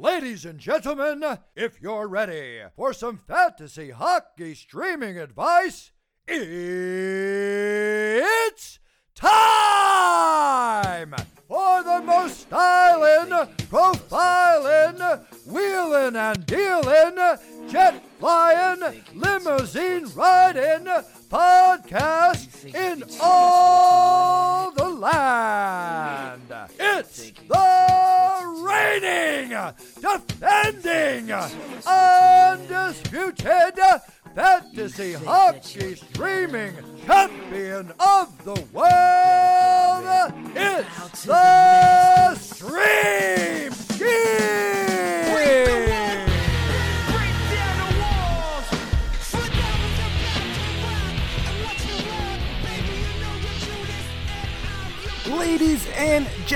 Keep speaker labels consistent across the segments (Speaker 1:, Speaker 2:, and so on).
Speaker 1: Ladies and gentlemen, if you're ready for some fantasy hockey streaming advice, it's time for the most styling, profiling, wheeling and dealing, jet flying, limousine riding podcast in all the land. It's the reigning, defending, undisputed fantasy hockey streaming champion of the world. It's the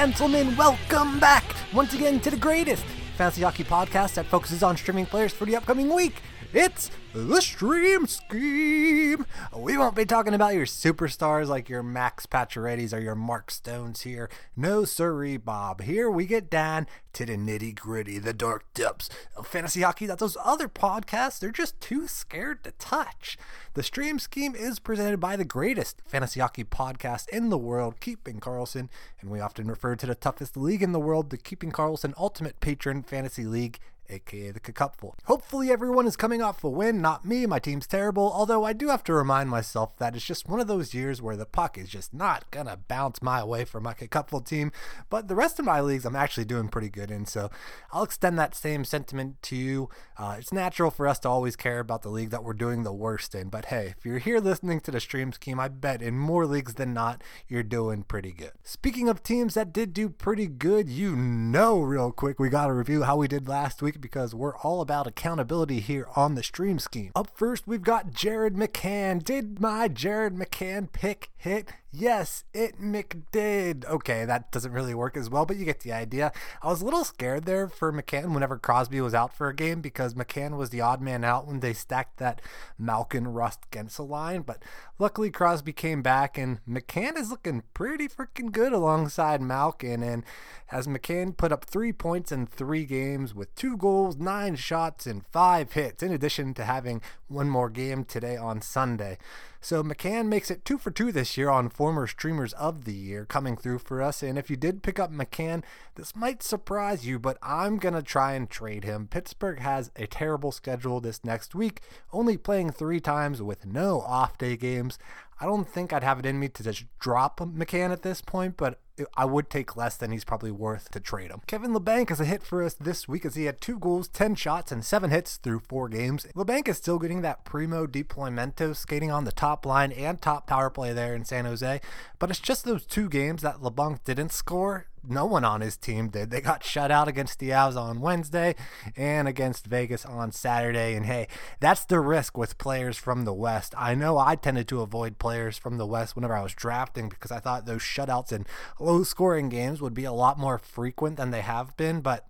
Speaker 2: gentlemen, welcome back once again to the greatest fantasy hockey podcast that focuses on streaming players for the upcoming week. It's the Stream Scheme. We won't be talking about your superstars like your Max Pacioretty's or your Mark Stones here. No sirree, Bob. Here we get down to the nitty gritty, the dark depths of fantasy hockey that those other podcasts they're just too scared to touch. The Stream Scheme is presented by the greatest fantasy hockey podcast in the world, Keeping Karlsson, and we often refer to the toughest league in the world, the Keeping Karlsson Ultimate Patron Fantasy League aka the Cupful. Hopefully, everyone is coming off a win. Not me, my team's terrible. Although I do have to remind myself that it's just one of those years where the puck is just not gonna bounce my way for my Cupful team. But the rest of my leagues, I'm actually doing pretty good in. So I'll extend that same sentiment to you. Uh, it's natural for us to always care about the league that we're doing the worst in. But hey, if you're here listening to the stream scheme, I bet in more leagues than not, you're doing pretty good. Speaking of teams that did do pretty good, you know, real quick, we got to review how we did last week because we're all about accountability here on the stream scheme. Up first, we've got Jared McCann. Did my Jared McCann pick hit? Yes, it McDid. Okay, that doesn't really work as well, but you get the idea. I was a little scared there for McCann whenever Crosby was out for a game because McCann was the odd man out when they stacked that Malkin Rust Guentzel line, but luckily Crosby came back and McCann is looking pretty freaking good alongside Malkin. And as McCann put up three points in three games with two goals, nine shots, and five hits, in addition to having one more game today on Sunday. So McCann makes it two for two this year on former streamers of the year coming through for us. And if you did pick up McCann, this might surprise you, but I'm going to try and trade him. Pittsburgh has a terrible schedule this next week, only playing three times with no off day games. I don't think I'd have it in me to just drop McCann at this point, but I would take less than he's probably worth to trade him. Kevin Labanc is a hit for us this week as he had two goals, 10 shots, and 7 hits through 4 games. Labanc is still getting that primo deploymento skating on the top line and top power play there in San Jose, but it's just those two games that Labanc didn't score no one on his team did. They got shut out against the Avs on Wednesday and against Vegas on Saturday. And hey, that's the risk with players from the West. I know I tended to avoid players from the West whenever I was drafting because I thought those shutouts and low scoring games would be a lot more frequent than they have been. But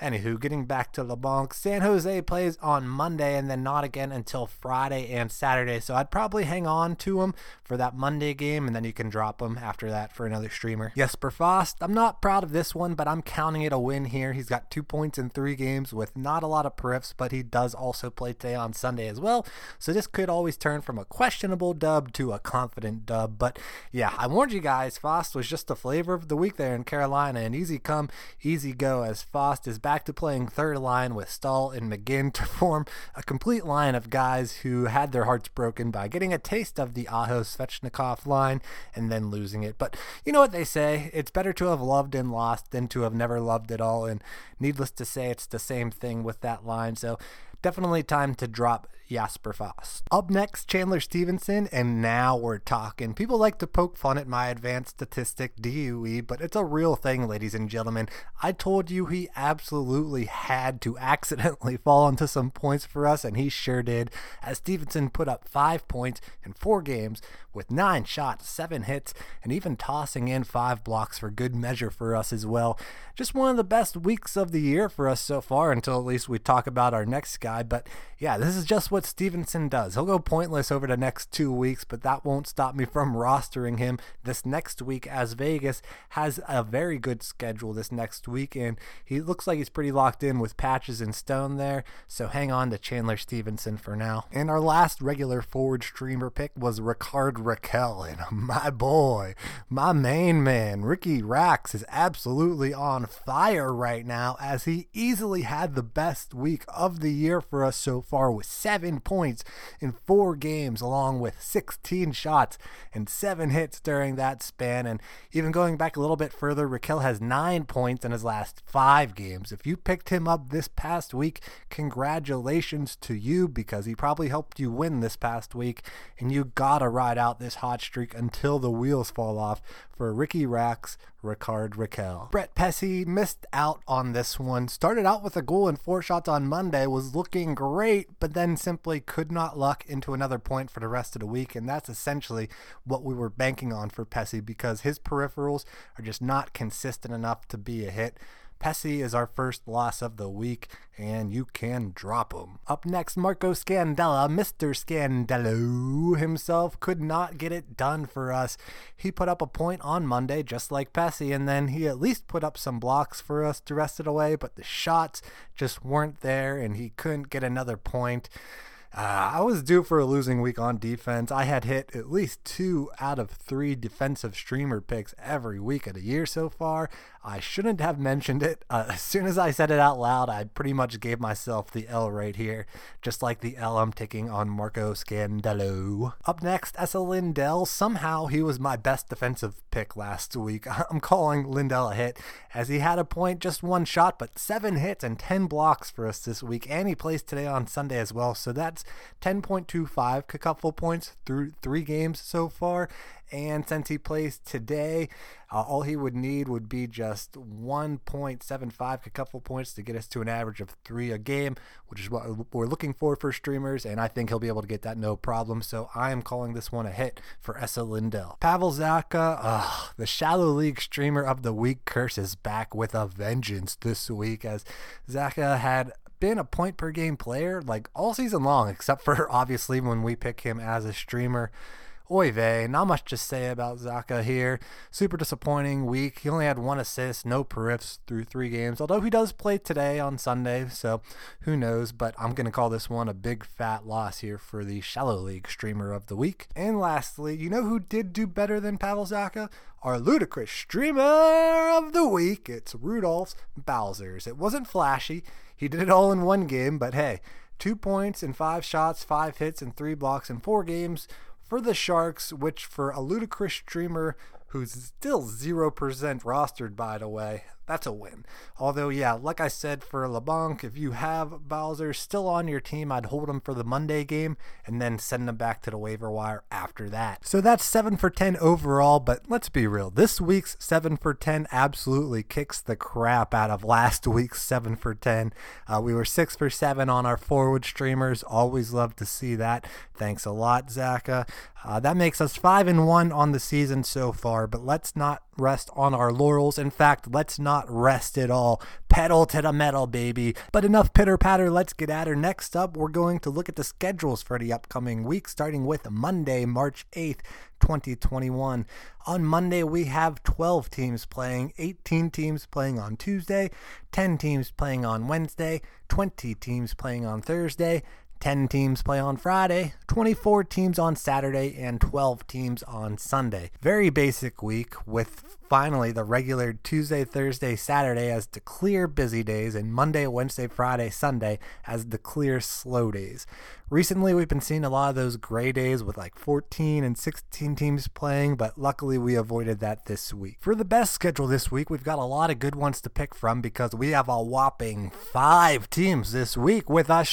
Speaker 2: Anywho, getting back to Labanc, San Jose plays on Monday and then not again until Friday and Saturday. So I'd probably hang on to him for that Monday game and then you can drop him after that for another streamer. Jesper Fast, I'm not proud of this one, but I'm counting it a win here. He's got two points in three games with not a lot of periffs, but he does also play today on Sunday as well. So this could always turn from a questionable dub to a confident dub. But yeah, I warned you guys, Fast was just the flavor of the week there in Carolina. And easy come, easy go as Fast is back back to playing third line with Stahl and McGinn to form a complete line of guys who had their hearts broken by getting a taste of the Aho Svechnikov line and then losing it. But you know what they say it's better to have loved and lost than to have never loved at all. And needless to say, it's the same thing with that line. So definitely time to drop Jesper Fast. Up next, Chandler Stephenson, and now we're talking. People like to poke fun at my advanced statistic DOE, but it's a real thing, ladies and gentlemen. I told you he absolutely had to accidentally fall into some points for us, and he sure did, as Stephenson put up five points in four games with nine shots, seven hits, and even tossing in five blocks for good measure for us as well. Just one of the best weeks of the year for us so far until at least we talk about our next guy. But yeah, this is just what Stephenson does. He'll go pointless over the next two weeks, but that won't stop me from rostering him this next week as Vegas has a very good schedule this next week. And he looks like he's pretty locked in with patches and stone there. So hang on to Chandler Stephenson for now. And our last regular forward streamer pick was Rickard Rakell. And my boy, my main man, Ricky Rax, is absolutely on fire right now as he easily had the best week of the year for us so far with seven points in four games, along with 16 shots and seven hits during that span. And even going back a little bit further, Rakell has nine points in his last five games. If you picked him up this past week, congratulations to you because he probably helped you win this past week. And you gotta ride out this hot streak until the wheels fall off for Ricky Rax, Rickard Rakell. Brett Pesce missed out on this one. Started out with a goal and four shots on Monday, was looking great, but then simply could not luck into another point for the rest of the week. And that's essentially what we were banking on for Pesce because his peripherals are just not consistent enough to be a hit. Pesce is our first loss of the week, and you can drop him. Up next, Marco Scandella, Mr. Scandello himself, could not get it done for us. He put up a point on Monday, just like Pesce, and then he at least put up some blocks for us to rest it away, but the shots just weren't there, and he couldn't get another point. Uh, I was due for a losing week on defense. I had hit at least two out of three defensive streamer picks every week of the year so far. I shouldn't have mentioned it. Uh, as soon as I said it out loud, I pretty much gave myself the L right here, just like the L I'm taking on Marco Scandella. Up next, Esa Lindell. Somehow he was my best defensive pick last week. I'm calling Lindell a hit, as he had a point, just one shot, but seven hits and 10 blocks for us this week, and he plays today on Sunday as well. So that's 10.25 couple points through three games so far. And since he plays today, uh, all he would need would be just 1.75 couple points to get us to an average of three a game, which is what we're looking for for streamers. And I think he'll be able to get that no problem. So I am calling this one a hit for Esa Lindell. Pavel Zacha, uh, the shallow league streamer of the week curse is back with a vengeance this week as Zacha had been a point per game player like all season long, except for obviously when we pick him as a streamer. Oy vey, not much to say about Zacha here. Super disappointing week. He only had one assist, no periffs through three games, although he does play today on Sunday, so who knows. But I'm going to call this one a big fat loss here for the Shallow League streamer of the week. And lastly, you know who did do better than Pavel Zacha? Our ludicrous streamer of the week. It's Rudolfs Balcers. It wasn't flashy. He did it all in one game, but hey, two points and five shots, five hits, and three blocks in four games for the Sharks, which for a ludicrous streamer who's still 0% rostered, by the way, that's a win. Although, yeah, like I said for Labanc, if you have Bowser still on your team, I'd hold him for the Monday game and then send him back to the waiver wire after that. So that's 7 for 10 overall, but let's be real. This week's 7 for 10 absolutely kicks the crap out of last week's 7 for 10. Uh, we were 6 for 7 on our forward streamers. Always love to see that. Thanks a lot, Zacha. Uh, that makes us 5 and 1 on the season so far, but let's not rest on our laurels. In fact, let's not rest at all. Pedal to the metal, baby. But enough pitter patter, let's get at her. Next up, we're going to look at the schedules for the upcoming week, starting with Monday, March 8th. 2021. On Monday, we have 12 teams playing, 18 teams playing on Tuesday, 10 teams playing on Wednesday, 20 teams playing on Thursday, 10 teams play on Friday, 24 teams on Saturday, and 12 teams on Sunday. Very basic week with finally the regular Tuesday, Thursday, Saturday as the clear busy days, and Monday, Wednesday, Friday, Sunday as the clear slow days. Recently, we've been seeing a lot of those gray days with like 14 and 16 teams playing, but luckily we avoided that this week. For the best schedule this week, we've got a lot of good ones to pick from because we have a whopping five teams this week with a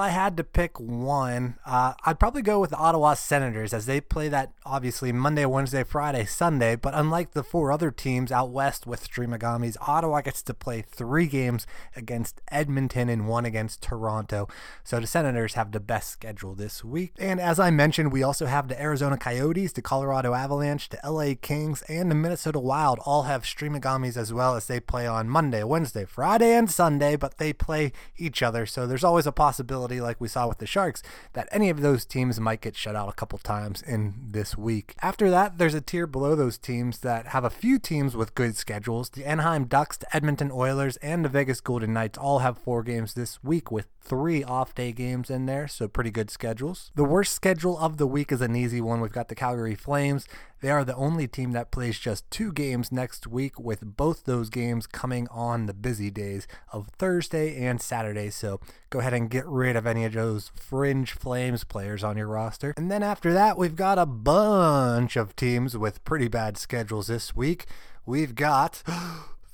Speaker 2: I had to pick one, uh, I'd probably go with the Ottawa Senators as they play that obviously Monday, Wednesday, Friday, Sunday. But unlike the four other teams out west with Streamagamis, Ottawa gets to play three games against Edmonton and one against Toronto. So the Senators have the best schedule this week. And as I mentioned, we also have the Arizona Coyotes, the Colorado Avalanche, the LA Kings, and the Minnesota Wild all have Streamagamis as well as they play on Monday, Wednesday, Friday, and Sunday, but they play each other. So there's always a possibility, like we saw with the Sharks, that any of those teams might get shut out a couple times in this week. After that, there's a tier below those teams that have a few teams with good schedules. The Anaheim Ducks, the Edmonton Oilers, and the Vegas Golden Knights all have four games this week with three off day games in there, so pretty good schedules. The worst schedule of the week is an easy one. We've got the Calgary Flames. They are the only team that plays just two games next week, with both those games coming on the busy days of Thursday and Saturday. So go ahead and get rid of any of those fringe Flames players on your roster. And then after that, we've got a bunch of teams with pretty bad schedules this week. We've got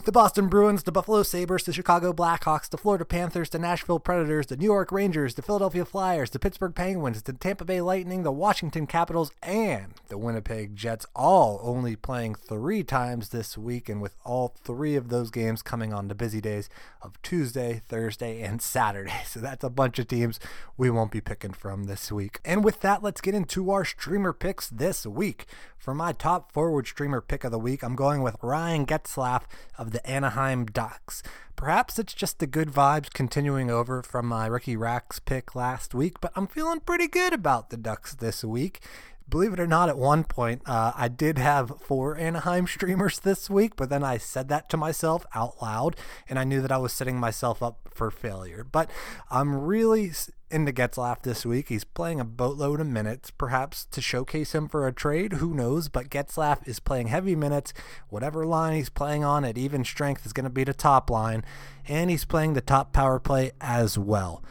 Speaker 2: the Boston Bruins, the Buffalo Sabres, the Chicago Blackhawks, the Florida Panthers, the Nashville Predators, the New York Rangers, the Philadelphia Flyers, the Pittsburgh Penguins, the Tampa Bay Lightning, the Washington Capitals, and the Winnipeg Jets, all only playing three times this week, and with all three of those games coming on the busy days of Tuesday, Thursday, and Saturday. So that's a bunch of teams we won't be picking from this week. And with that, let's get into our streamer picks this week. For my top forward streamer pick of the week, I'm going with Ryan Getzlaf of the Anaheim Ducks. Perhaps it's just the good vibes continuing over from my Ricky Rax pick last week, but I'm feeling pretty good about the Ducks this week. Believe it or not, at one point, uh, I did have four Anaheim streamers this week, but then I said that to myself out loud, and I knew that I was setting myself up for failure. But I'm really into Getzlaf this week. He's playing a boatload of minutes, perhaps to showcase him for a trade. Who knows? But Getzlaf is playing heavy minutes. Whatever line he's playing on at even strength is going to be the top line, and he's playing the top power play as well.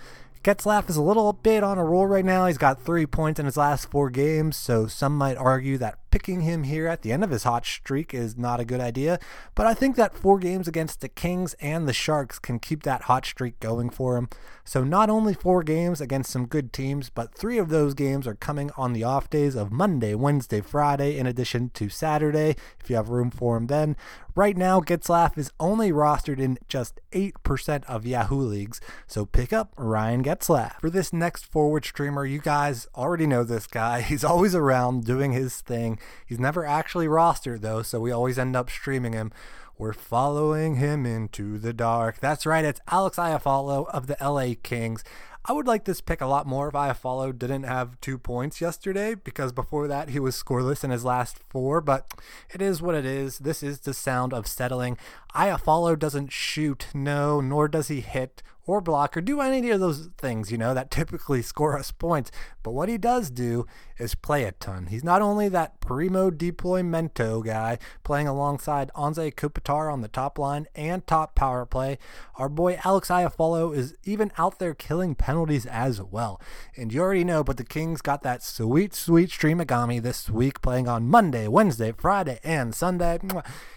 Speaker 2: Getzlaf is a little bit on a roll right now. He's got three points in his last four games, so some might argue that picking him here at the end of his hot streak is not a good idea. But I think that four games against the Kings and the Sharks can keep that hot streak going for him. So not only four games against some good teams, but three of those games are coming on the off days of Monday, Wednesday, Friday, in addition to Saturday, if you have room for him then. Right now, Getzlaf is only rostered in just 8% of Yahoo leagues, so pick up Ryan Getzlaf. For this next forward streamer, you guys already know this guy. He's always around doing his thing. He's never actually rostered though, so we always end up streaming him. We're following him into the dark. That's right, it's Alex Iafallo of the LA Kings. I would like this pick a lot more if Iafallo didn't have two points yesterday because before that he was scoreless in his last four, but it is what it is. This is the sound of settling. Iafallo doesn't shoot, no, nor does he hit or block or do any of those things, you know, that typically score us points. But what he does do is play a ton. He's not only that primo deploymento guy playing alongside Anze Kopitar on the top line and top power play. Our boy Alex Iafallo is even out there killing penalties as well. And you already know, but the Kings got that sweet, sweet streamagami this week playing on Monday, Wednesday, Friday, and Sunday.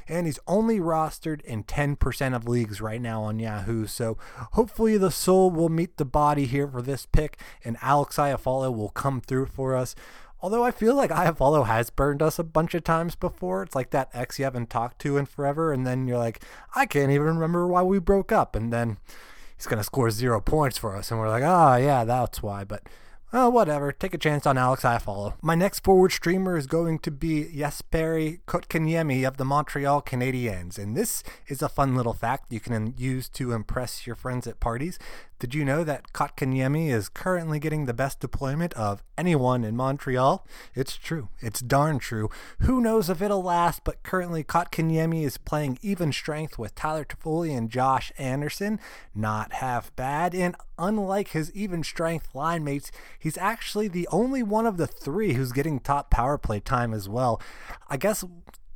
Speaker 2: And he's only rostered in 10% of leagues right now on Yahoo. So hopefully the soul will meet the body here for this pick, and Alex Iafallo will come through for us. Although I feel like Iafallo has burned us a bunch of times before. It's like that ex you haven't talked to in forever, and then you're like, I can't even remember why we broke up, and then he's gonna score zero points for us, and we're like, ah, oh, yeah, that's why. But Oh, whatever. Take a chance on Alex Iafallo. My next forward streamer is going to be Jesperi Kotkaniemi of the Montreal Canadiens. And this is a fun little fact you can use to impress your friends at parties. Did you know that Kotkaniemi is currently getting the best deployment of anyone in Montreal? It's true. It's darn true. Who knows if it'll last, but currently Kotkaniemi is playing even strength with Tyler Toffoli and Josh Anderson. Not half bad. And unlike his even strength line mates, he's actually the only one of the three who's getting top power play time as well. I guess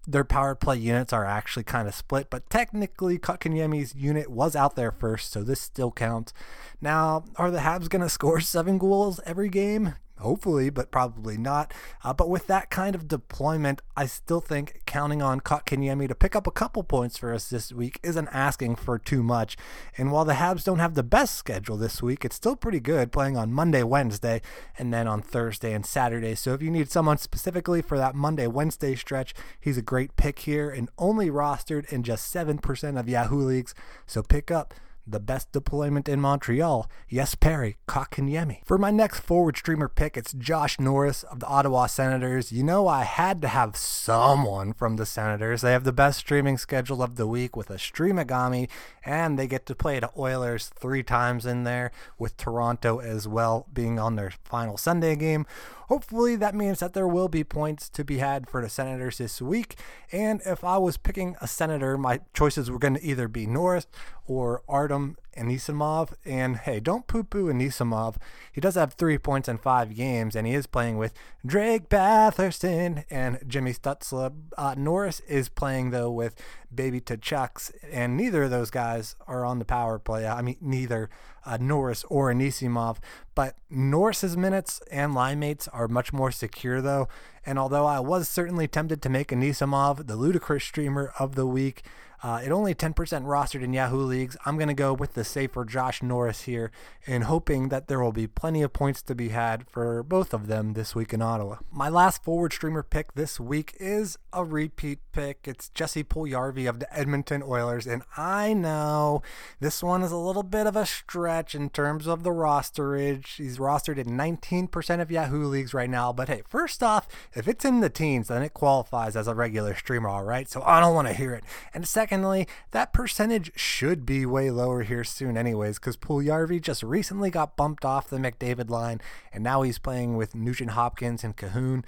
Speaker 2: their power play units are actually kind of split, but technically Kotkaniemi's unit was out there first, so this still counts. Now, are the Habs going to score seven goals every game? Hopefully, but probably not. Uh, but with that kind of deployment, I still think counting on Kotkaniemi to pick up a couple points for us this week isn't asking for too much. And while the Habs don't have the best schedule this week, it's still pretty good playing on Monday, Wednesday, and then on Thursday and Saturday. So if you need someone specifically for that Monday, Wednesday stretch, he's a great pick here and only rostered in just 7% of Yahoo leagues. So pick up the best deployment in Montreal, Jesperi Kotkaniemi. For my next forward streamer pick, it's Josh Norris of the Ottawa Senators. You know, I had to have someone from the Senators. They have the best streaming schedule of the week with a Streamagami, and they get to play the Oilers three times in there, with Toronto as well being on their final Sunday game. Hopefully, that means that there will be points to be had for the Senators this week. And if I was picking a Senator, my choices were going to either be Norris or Artem Anisimov. And hey, don't poo poo Anisimov. He does have three points in five games, and he is playing with Drake Batherson and Jimmy Stützle. Uh, Norris is playing, though, with Baby Tkachuk, and neither of those guys are on the power play. I mean, neither uh, Norris or Anisimov. But Norris's minutes and line mates are much more secure, though. And although I was certainly tempted to make Anisimov the ludicrous streamer of the week, uh, at only 10% rostered in Yahoo leagues, I'm going to go with the safer Josh Norris here and hoping that there will be plenty of points to be had for both of them this week in Ottawa. My last forward streamer pick this week is a repeat pick. It's Jesse Puljujarvi of the Edmonton Oilers, and I know this one is a little bit of a stretch in terms of the rosterage. He's rostered in 19% of Yahoo leagues right now, but hey, first off, if it's in the teens, then it qualifies as a regular streamer, all right? So I don't want to hear it. And secondly, that percentage should be way lower here soon, anyways, because Puljujarvi just recently got bumped off the McDavid line, and now he's playing with Nugent Hopkins and Kahun.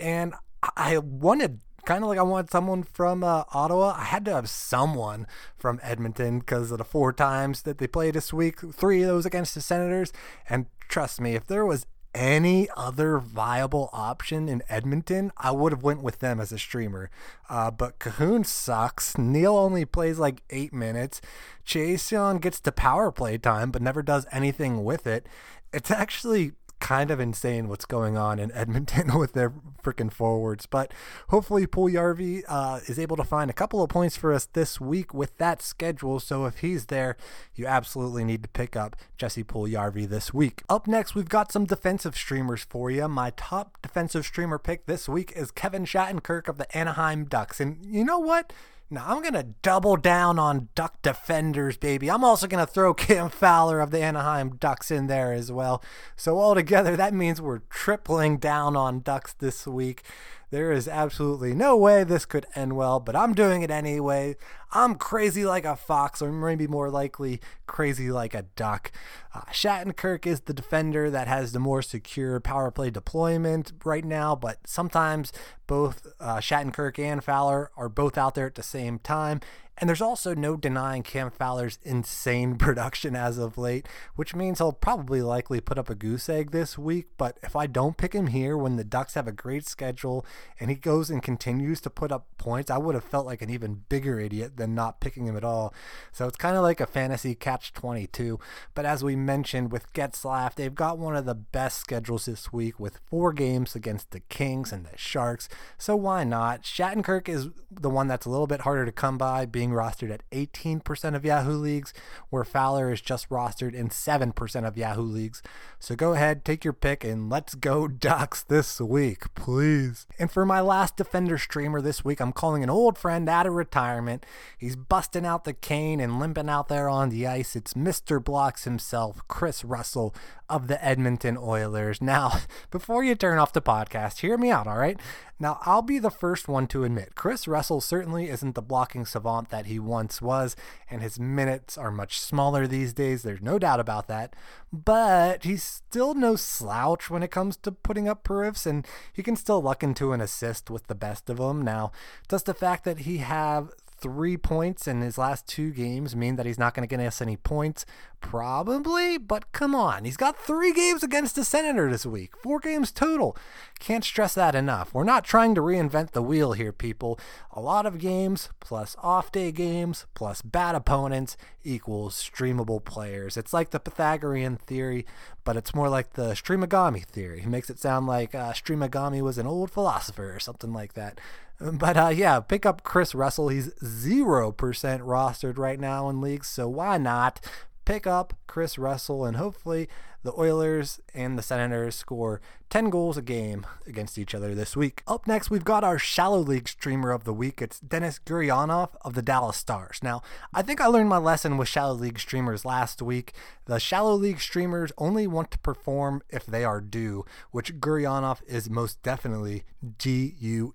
Speaker 2: And I wanted kind of like I want someone from uh, Ottawa. I had to have someone from Edmonton because of the four times that they played this week, three of those against the Senators. And trust me, if there was any other viable option in Edmonton, I would have went with them as a streamer. Uh, but Kahun sucks. Neal only plays like eight minutes. Chiasson gets to power play time, but never does anything with it. It's actually kind of insane what's going on in Edmonton with their freaking forwards. But hopefully, Puljujarvi uh, is able to find a couple of points for us this week with that schedule. So if he's there, you absolutely need to pick up Jesse Puljujarvi this week. Up next, we've got some defensive streamers for you. My top defensive streamer pick this week is Kevin Shattenkirk of the Anaheim Ducks. And you know what? Now I'm going to double down on Duck defenders, baby. I'm also going to throw Cam Fowler of the Anaheim Ducks in there as well. So altogether, that means we're tripling down on Ducks this week. There is absolutely no way this could end well, but I'm doing it anyway. I'm crazy like a fox, or maybe more likely, crazy like a duck. Uh, Shattenkirk is the defender that has the more secure power play deployment right now, but sometimes both uh, Shattenkirk and Fowler are both out there at the same time, and there's also no denying Cam Fowler's insane production as of late, which means he'll probably likely put up a goose egg this week. But if I don't pick him here when the Ducks have a great schedule and he goes and continues to put up points, I would have felt like an even bigger idiot than not picking him at all. So it's kind of like a fantasy catch 22. But as we mentioned with Getzlaf, they've got one of the best schedules this week with four games against the Kings and the Sharks. So why not? Shattenkirk is the one that's a little bit harder to come by, being rostered at 18% of Yahoo leagues, where Fowler is just rostered in 7% of Yahoo leagues. So go ahead, take your pick, and let's go Ducks this week, please. And for my last Defender streamer this week, I'm calling an old friend out of retirement. He's busting out the cane and limping out there on the ice. It's Mr. Blocks himself, Kris Russell of the Edmonton Oilers. Now, before you turn off the podcast, hear me out, all right? Now, I'll be the first one to admit Kris Russell certainly isn't the blocking savant that he once was, and his minutes are much smaller these days. There's no doubt about that. But he's still no slouch when it comes to putting up perfs, and he can still luck into an assist with the best of them. Now, just the fact that he have three points in his last two games mean that he's not going to get us any points? Probably, but come on. He's got three games against the Senator this week, four games total. Can't stress that enough. We're not trying to reinvent the wheel here, people. A lot of games plus off day games plus bad opponents equals streamable players. It's like the Pythagorean theory, but it's more like the Streamagami theory. It makes it sound like uh, Streamagami was an old philosopher or something like that. But uh, yeah, pick up Kris Russell. He's 0% rostered right now in leagues, so why not pick up Kris Russell and hopefully the Oilers and the Senators score 10 goals a game against each other this week. Up next, we've got our Shallow League streamer of the week. It's Denis Gurianov of the Dallas Stars. Now, I think I learned my lesson with Shallow League streamers last week. The Shallow League streamers only want to perform if they are due, which Gurianov is most definitely DUE.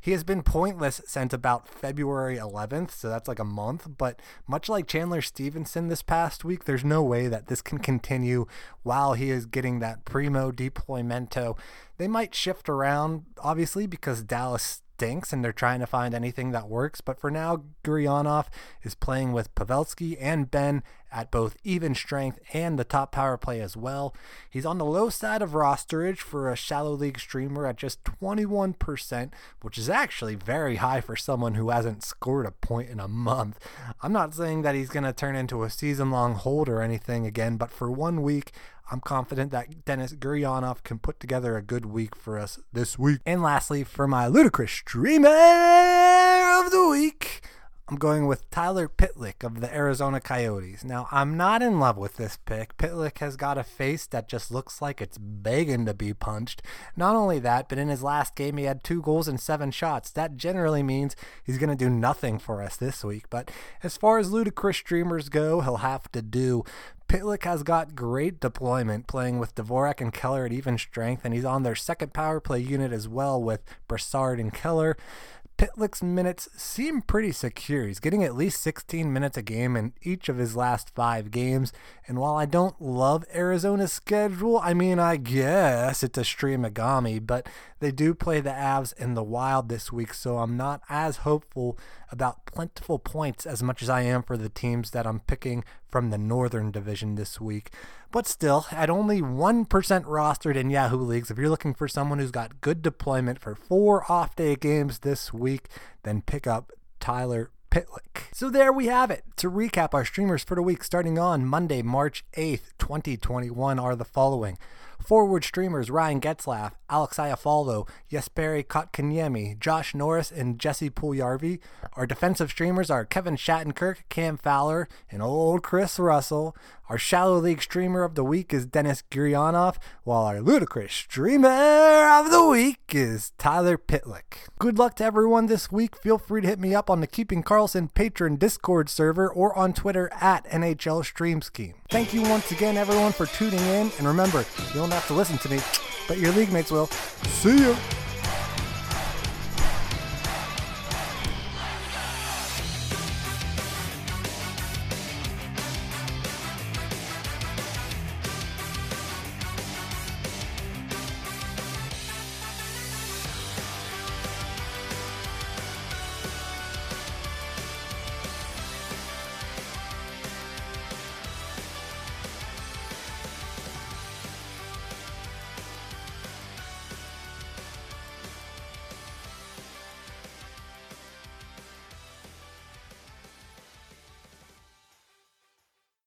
Speaker 2: He has been pointless since about February 11th, so that's like a month, but much like Chandler Stephenson this past week, there's no way that this can continue while he is getting that primo deploymento. They might shift around, obviously, because Dallas stinks and they're trying to find anything that works. But for now, Gurianov is playing with Pavelski and Benn at both even strength and the top power play as well. He's on the low side of rosterage for a shallow league streamer at just 21%, which is actually very high for someone who hasn't scored a point in a month. I'm not saying that he's going to turn into a season long hold or anything again, but for one week, I'm confident that Denis Gurianov can put together a good week for us this week. And lastly, for my ludicrous streamer of the week, I'm going with Tyler Pitlick of the Arizona Coyotes. Now, I'm not in love with this pick. Pitlick has got a face that just looks like it's begging to be punched. Not only that, but in his last game, he had two goals and seven shots. That generally means he's going to do nothing for us this week. But as far as ludicrous streamers go, he'll have to do Pitlick has got great deployment playing with Dvorak and Keller at even strength, and he's on their second power play unit as well with Brassard and Keller. Pitlick's minutes seem pretty secure. He's getting at least 16 minutes a game in each of his last five games. And while I don't love Arizona's schedule, I mean, I guess it's a streamagami, but they do play the Avs in the Wild this week, so I'm not as hopeful about plentiful points as much as I am for the teams that I'm picking from the Northern Division this week. But still, at only 1% rostered in Yahoo Leagues, if you're looking for someone who's got good deployment for four off day games this week, then pick up Tyler Pitlick. So there we have it. To recap, our streamers for the week starting on Monday, March 8th, 2021 are the following. Forward streamers Ryan Getzlaf, Alex Iafallo, Jesperi Kotkaniemi, Josh Norris, and Jesse Puljujarvi. Our defensive streamers are Kevin Shattenkirk, Cam Fowler, and old Kris Russell. Our shallow league streamer of the week is Denis Gurianov, while our ludicrous streamer of the week is Tyler Pitlick. Good luck to everyone this week. Feel free to hit me up on the Keeping Karlsson patron Discord server or on Twitter at NHL Stream Scheme. Thank you once again, everyone, for tuning in. And remember, you don't have to listen to me, but your league mates will. See you.